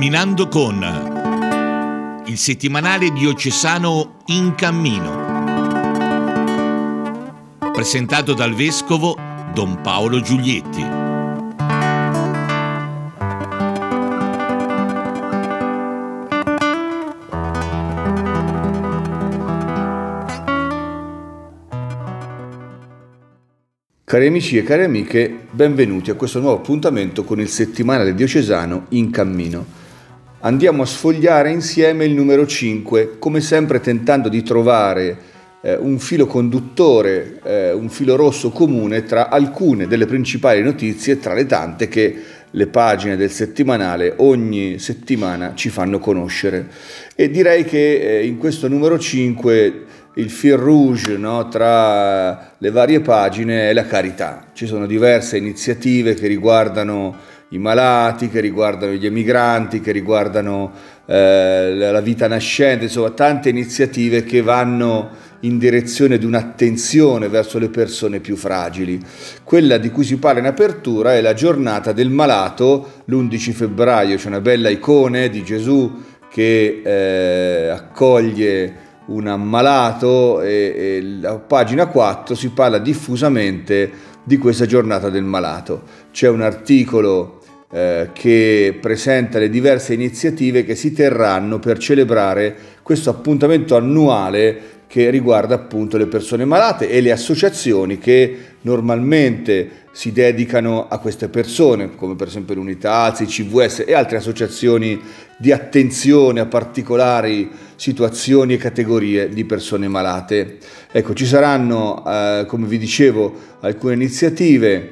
Camminando con il settimanale diocesano In Cammino. Presentato dal vescovo Don Paolo Giulietti. Cari amici e cari amiche, benvenuti a questo nuovo appuntamento con il settimanale diocesano In Cammino. Andiamo a sfogliare insieme il numero 5, come sempre tentando di trovare eh, un filo conduttore, eh, un filo rosso comune tra alcune delle principali notizie, tra le tante che le pagine del settimanale ogni settimana ci fanno conoscere. E direi che eh, in questo numero 5 il fil rouge no, tra le varie pagine è la carità. Ci sono diverse iniziative che riguardano i malati, che riguardano gli emigranti, che riguardano eh, la vita nascente, insomma tante iniziative che vanno in direzione di un'attenzione verso le persone più fragili. Quella di cui si parla in apertura è la giornata del malato, l'11 febbraio, c'è una bella icona di Gesù che eh, accoglie un ammalato e, e a pagina 4 si parla diffusamente di questa giornata del malato. C'è un articolo eh, che presenta le diverse iniziative che si terranno per celebrare questo appuntamento annuale che riguarda appunto le persone malate e le associazioni che normalmente si dedicano a queste persone, come per esempio l'Unità Alzi, CVS e altre associazioni di attenzione a particolari situazioni e categorie di persone malate. Ecco, ci saranno, eh, come vi dicevo, alcune iniziative,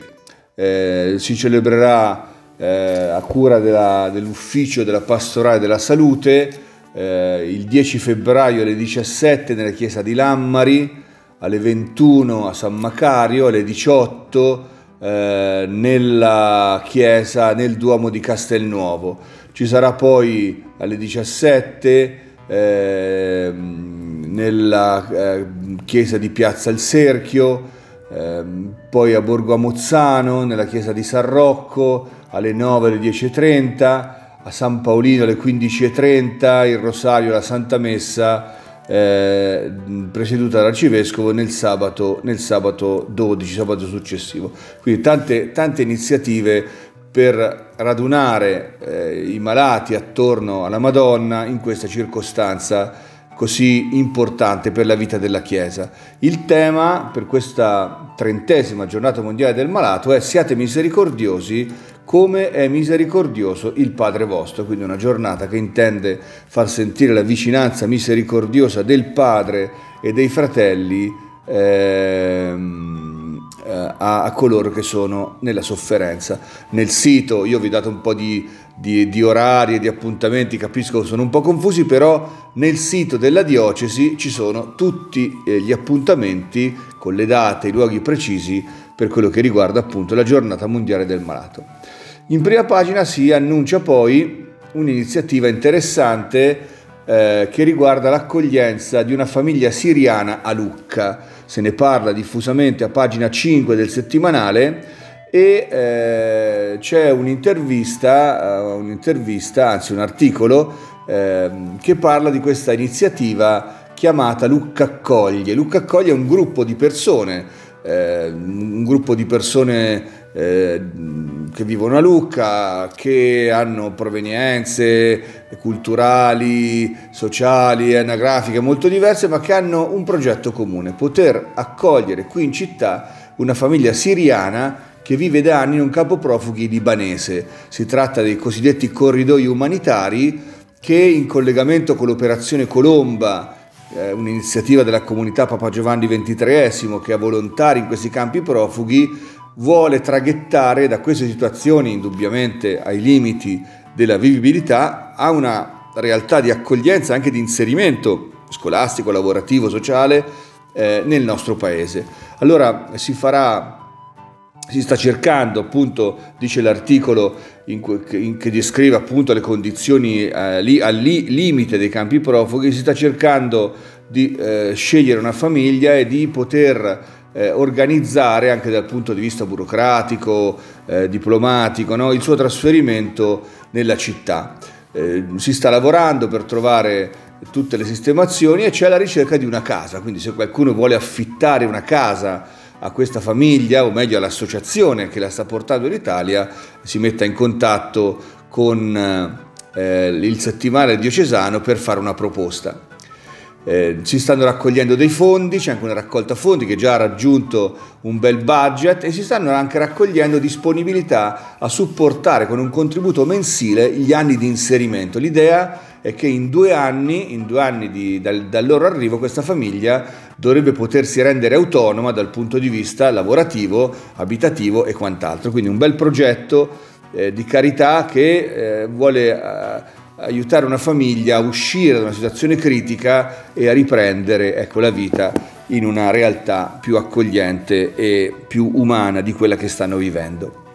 eh, si celebrerà eh, a cura della, dell'ufficio della pastorale della salute eh, il 10 febbraio alle 17 nella chiesa di Lammari, alle 21 a San Macario, alle 18 eh, nella chiesa, nel Duomo di Castelnuovo. Ci sarà poi alle 17 eh, nella eh, chiesa di Piazza Il Serchio, ehm, poi a Borgo Amozzano, nella chiesa di San Rocco, alle 9 alle 10.30, a San Paolino alle 15.30, il Rosario alla Santa Messa eh, presieduta dall'arcivescovo nel sabato, nel sabato 12, sabato successivo. Quindi tante, tante iniziative per radunare eh, i malati attorno alla Madonna in questa circostanza così importante per la vita della Chiesa. Il tema per questa trentesima giornata mondiale del malato è siate misericordiosi come è misericordioso il Padre vostro, quindi una giornata che intende far sentire la vicinanza misericordiosa del Padre e dei fratelli ehm, eh, a, a, coloro che sono nella sofferenza. Nel sito io vi ho dato un po' di, di, di orari e di appuntamenti, capisco che sono un po' confusi, però nel sito della diocesi ci sono tutti eh, gli appuntamenti con le date, i luoghi precisi per quello che riguarda appunto la giornata mondiale del malato. In prima pagina si annuncia poi un'iniziativa interessante eh, che riguarda l'accoglienza di una famiglia siriana a Lucca. Se ne parla diffusamente a pagina 5 del settimanale e eh, c'è un'intervista, uh, un'intervista, anzi un articolo eh, che parla di questa iniziativa chiamata Lucca Accoglie. Lucca Accoglie è un gruppo di persone, eh, un gruppo di persone eh, che vivono a Lucca, che hanno provenienze culturali, sociali, anagrafiche molto diverse, ma che hanno un progetto comune, poter accogliere qui in città una famiglia siriana che vive da anni in un campo profughi libanese. Si tratta dei cosiddetti corridoi umanitari che in collegamento con l'operazione Colomba, eh, un'iniziativa della comunità Papa Giovanni XXIII che ha volontari in questi campi profughi, vuole traghettare da queste situazioni indubbiamente ai limiti della vivibilità a una realtà di accoglienza, anche di inserimento scolastico, lavorativo, sociale eh, nel nostro paese. Allora si farà si sta cercando, appunto, dice l'articolo in cui, in, che descrive appunto le condizioni eh, al li, limite dei campi profughi, si sta cercando di eh, scegliere una famiglia e di poter eh, organizzare anche dal punto di vista burocratico, eh, diplomatico, no? il suo trasferimento nella città. eh, si sta lavorando per trovare tutte le sistemazioni e c'è la ricerca di una casa, quindi se qualcuno vuole affittare una casa a questa famiglia, o meglio all'associazione che la sta portando in Italia, si metta in contatto con eh, il settimanale diocesano per fare una proposta. Eh, si stanno raccogliendo dei fondi, c'è anche una raccolta fondi che già ha raggiunto un bel budget e si stanno anche raccogliendo disponibilità a supportare con un contributo mensile gli anni di inserimento. L'idea è che in due anni, in due anni di, dal, dal loro arrivo, questa famiglia dovrebbe potersi rendere autonoma dal punto di vista lavorativo, abitativo e quant'altro. Quindi un bel progetto eh, di carità che eh, vuole eh, aiutare una famiglia a uscire da una situazione critica e a riprendere ecco, la vita in una realtà più accogliente e più umana di quella che stanno vivendo.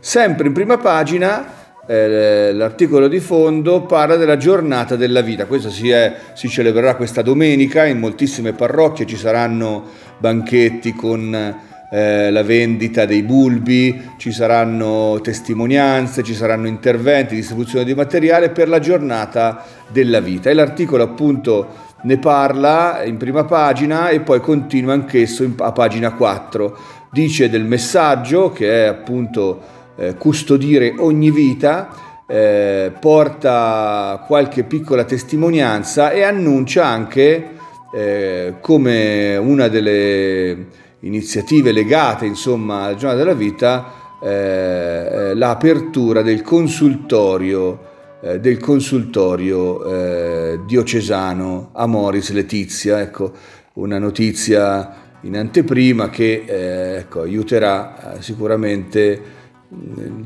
Sempre in prima pagina eh, l'articolo di fondo parla della giornata della vita, questo si, è, si, celebrerà questa domenica, in moltissime parrocchie ci saranno banchetti con eh, la vendita dei bulbi, ci saranno testimonianze, ci saranno interventi, distribuzione di materiale per la giornata della vita. E l'articolo appunto ne parla in prima pagina e poi continua anch'esso in, a pagina 4, dice del messaggio che è appunto eh, custodire ogni vita, eh, porta qualche piccola testimonianza e annuncia anche eh, come una delle iniziative legate insomma al giorno della vita eh, eh, l'apertura del consultorio eh, del consultorio diocesano Amoris Letizia. Ecco una notizia in anteprima che ecco, aiuterà sicuramente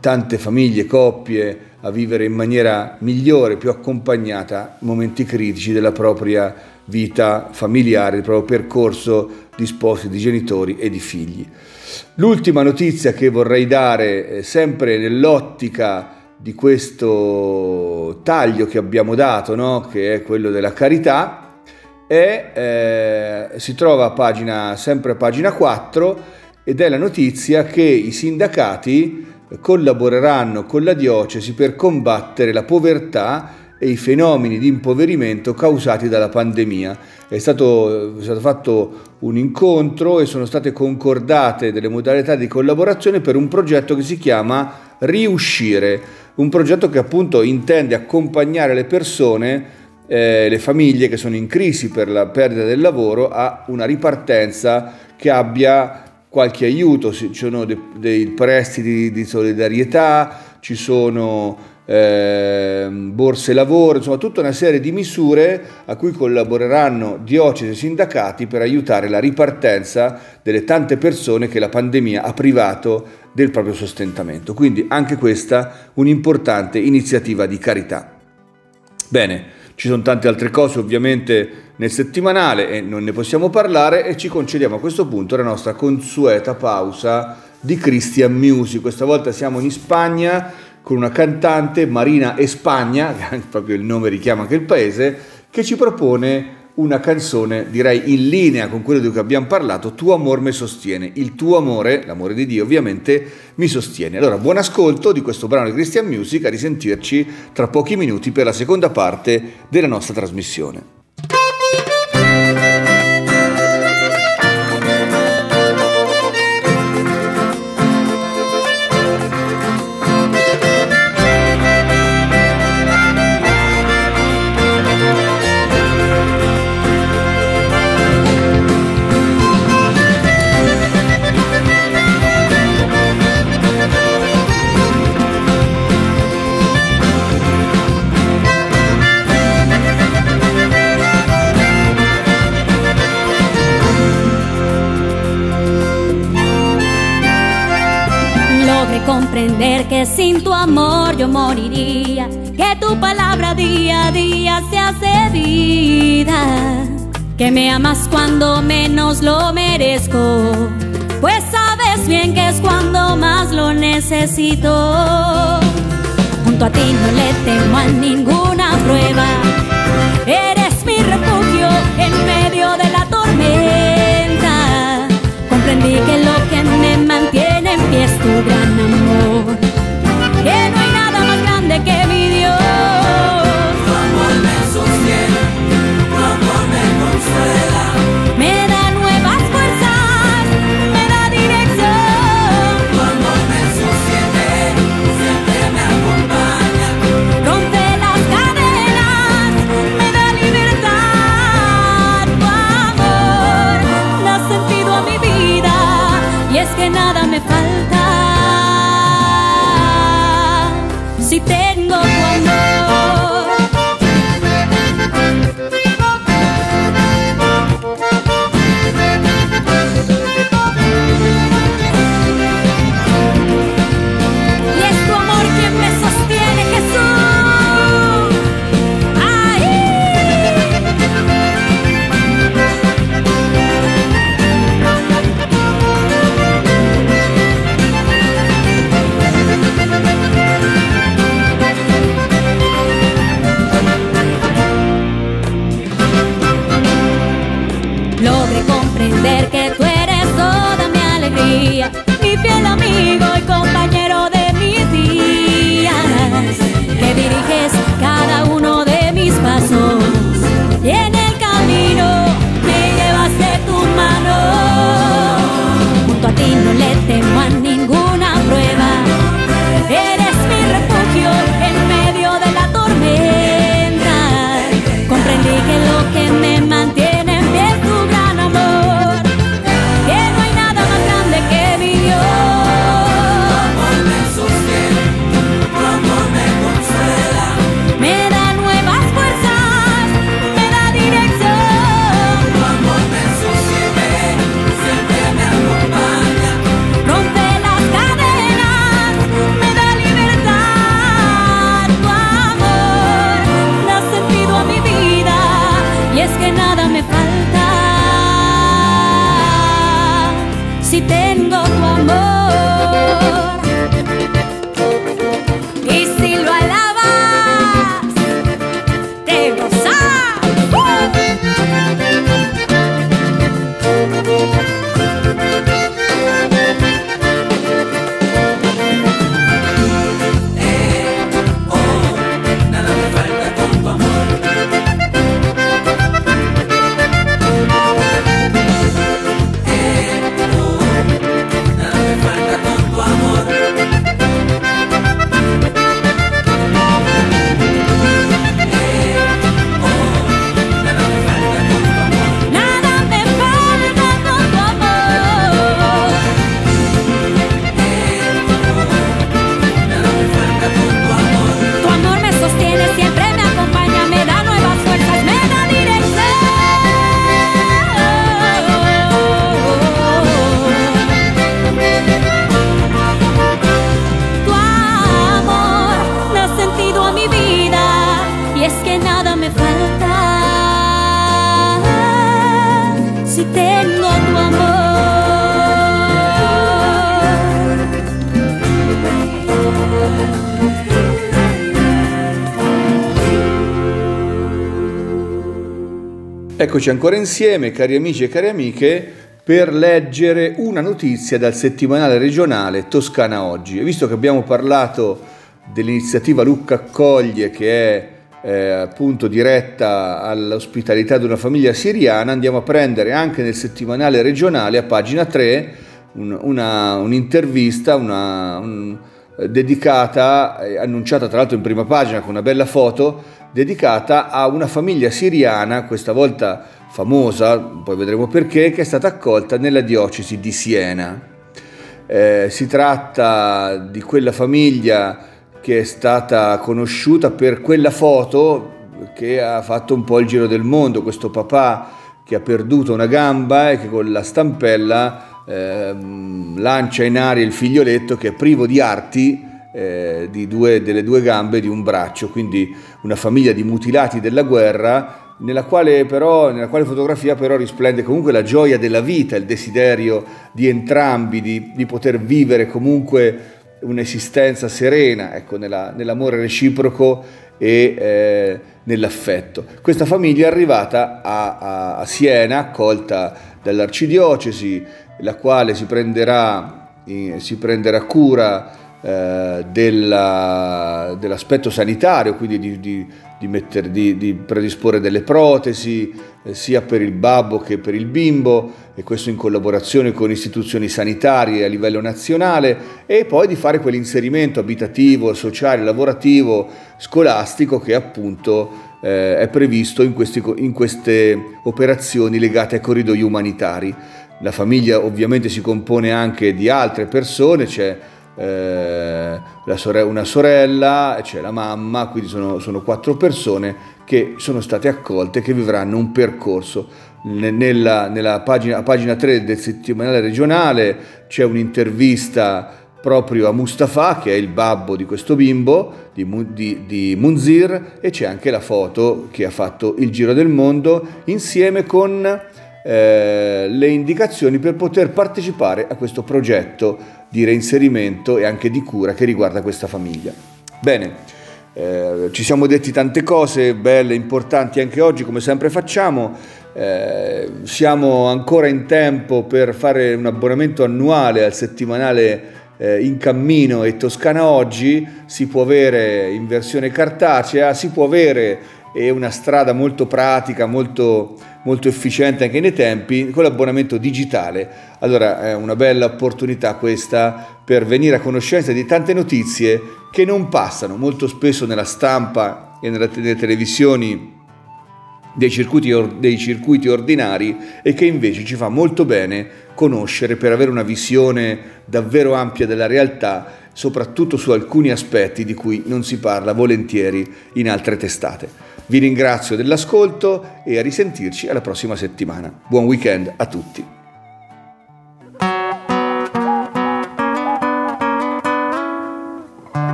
tante famiglie, coppie a vivere in maniera migliore, più accompagnata momenti critici della propria vita familiare, il proprio percorso di sposi, di genitori e di figli. L'ultima notizia che vorrei dare, eh, sempre nell'ottica di questo taglio che abbiamo dato, no? che è quello della carità, è, eh, si trova a pagina, sempre a pagina 4 ed è la notizia che i sindacati collaboreranno con la diocesi per combattere la povertà e i fenomeni di impoverimento causati dalla pandemia. È stato, è stato, fatto un incontro e sono state concordate delle modalità di collaborazione per un progetto che si chiama Riuscire, un progetto che appunto intende accompagnare le persone, eh, le famiglie che sono in crisi per la perdita del lavoro a una ripartenza che abbia qualche aiuto, ci sono dei, dei prestiti di solidarietà, ci sono eh, borse lavoro, insomma tutta una serie di misure a cui collaboreranno diocesi e sindacati per aiutare la ripartenza delle tante persone che la pandemia ha privato del proprio sostentamento. Quindi anche questa un'importante iniziativa di carità. Bene, ci sono tante altre cose ovviamente nel settimanale e non ne possiamo parlare e ci concediamo a questo punto la nostra consueta pausa di Christian Music. Questa volta siamo in Spagna con una cantante, Marina Espagna, proprio il nome richiama anche il paese, che ci propone una canzone, direi in linea con quello di cui abbiamo parlato, Tuo amor mi sostiene. Il tuo amore, l'amore di Dio ovviamente, mi sostiene. Allora, buon ascolto di questo brano di Christian Music, a risentirci tra pochi minuti per la seconda parte della nostra trasmissione. Comprender que sin tu amor yo moriría, que tu palabra día a día se hace vida, que me amas cuando menos lo merezco, pues sabes bien que es cuando más lo necesito. Junto a ti no le temo a ninguna prueba, eres mi refugio en medio de la tormenta. Comprendí que lo que me mantiene en pie es tu gran Junto a ti no le Eccoci ancora insieme, cari amici e cari amiche, per leggere una notizia dal settimanale regionale Toscana Oggi. E visto che abbiamo parlato dell'iniziativa Lucca Accoglie, che è eh, appunto diretta all'ospitalità di una famiglia siriana, andiamo a prendere anche nel settimanale regionale, a pagina 3, un- una- un'intervista una- un- dedicata, eh, annunciata tra l'altro in prima pagina con una bella foto, dedicata a una famiglia siriana, questa volta famosa, poi vedremo perché, che è stata accolta nella diocesi di Siena. Eh, si tratta di quella famiglia che è stata conosciuta per quella foto che ha fatto un po' il giro del mondo, questo papà che ha perduto una gamba e che con la stampella ehm, lancia in aria il figlioletto che è privo di arti eh, di due- delle due gambe e di un braccio, quindi una famiglia di mutilati della guerra nella quale, però, nella quale fotografia però risplende comunque la gioia della vita, il desiderio di entrambi di, di poter vivere comunque un'esistenza serena, ecco, nella- nell'amore reciproco e eh, nell'affetto. Questa famiglia è arrivata a, a- a Siena, accolta dall'arcidiocesi, la quale si prenderà, si prenderà cura eh, della- dell'aspetto sanitario, quindi di, di- di metter- di- di predisporre delle protesi eh, sia per il babbo che per il bimbo, e questo in collaborazione con istituzioni sanitarie a livello nazionale, e poi di fare quell'inserimento abitativo, sociale, lavorativo, scolastico che appunto eh, è previsto in, questi in queste operazioni legate ai corridoi umanitari. La famiglia ovviamente si compone anche di altre persone, c'è eh, sorella, una sorella, c'è la mamma, quindi sono, sono, quattro persone che sono state accolte, che vivranno un percorso. Nella, nella pagina, pagina 3 del settimanale regionale c'è un'intervista proprio a Mustafa, che è il babbo di questo bimbo, di, di, di Munzir, e c'è anche la foto che ha fatto il giro del mondo insieme con eh, le indicazioni per poter partecipare a questo progetto di reinserimento e anche di cura che riguarda questa famiglia. Bene, eh, ci siamo detti tante cose belle, importanti anche oggi, come sempre facciamo. Eh, siamo ancora in tempo per fare un abbonamento annuale al settimanale eh, in cammino e Toscana oggi si può avere in versione cartacea, si può avere è una strada molto pratica, molto, molto efficiente anche nei tempi, con l'abbonamento digitale. Allora è una bella opportunità questa per venire a conoscenza di tante notizie che non passano molto spesso nella stampa e nelle televisioni dei circuiti, dei circuiti ordinari e che invece ci fa molto bene conoscere per avere una visione davvero ampia della realtà, soprattutto su alcuni aspetti di cui non si parla volentieri in altre testate. Vi ringrazio dell'ascolto e a risentirci alla prossima settimana. Buon weekend a tutti.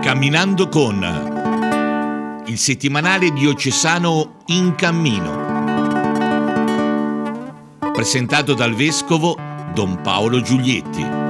Camminando con il settimanale diocesano In Cammino. Presentato dal vescovo Don Paolo Giulietti.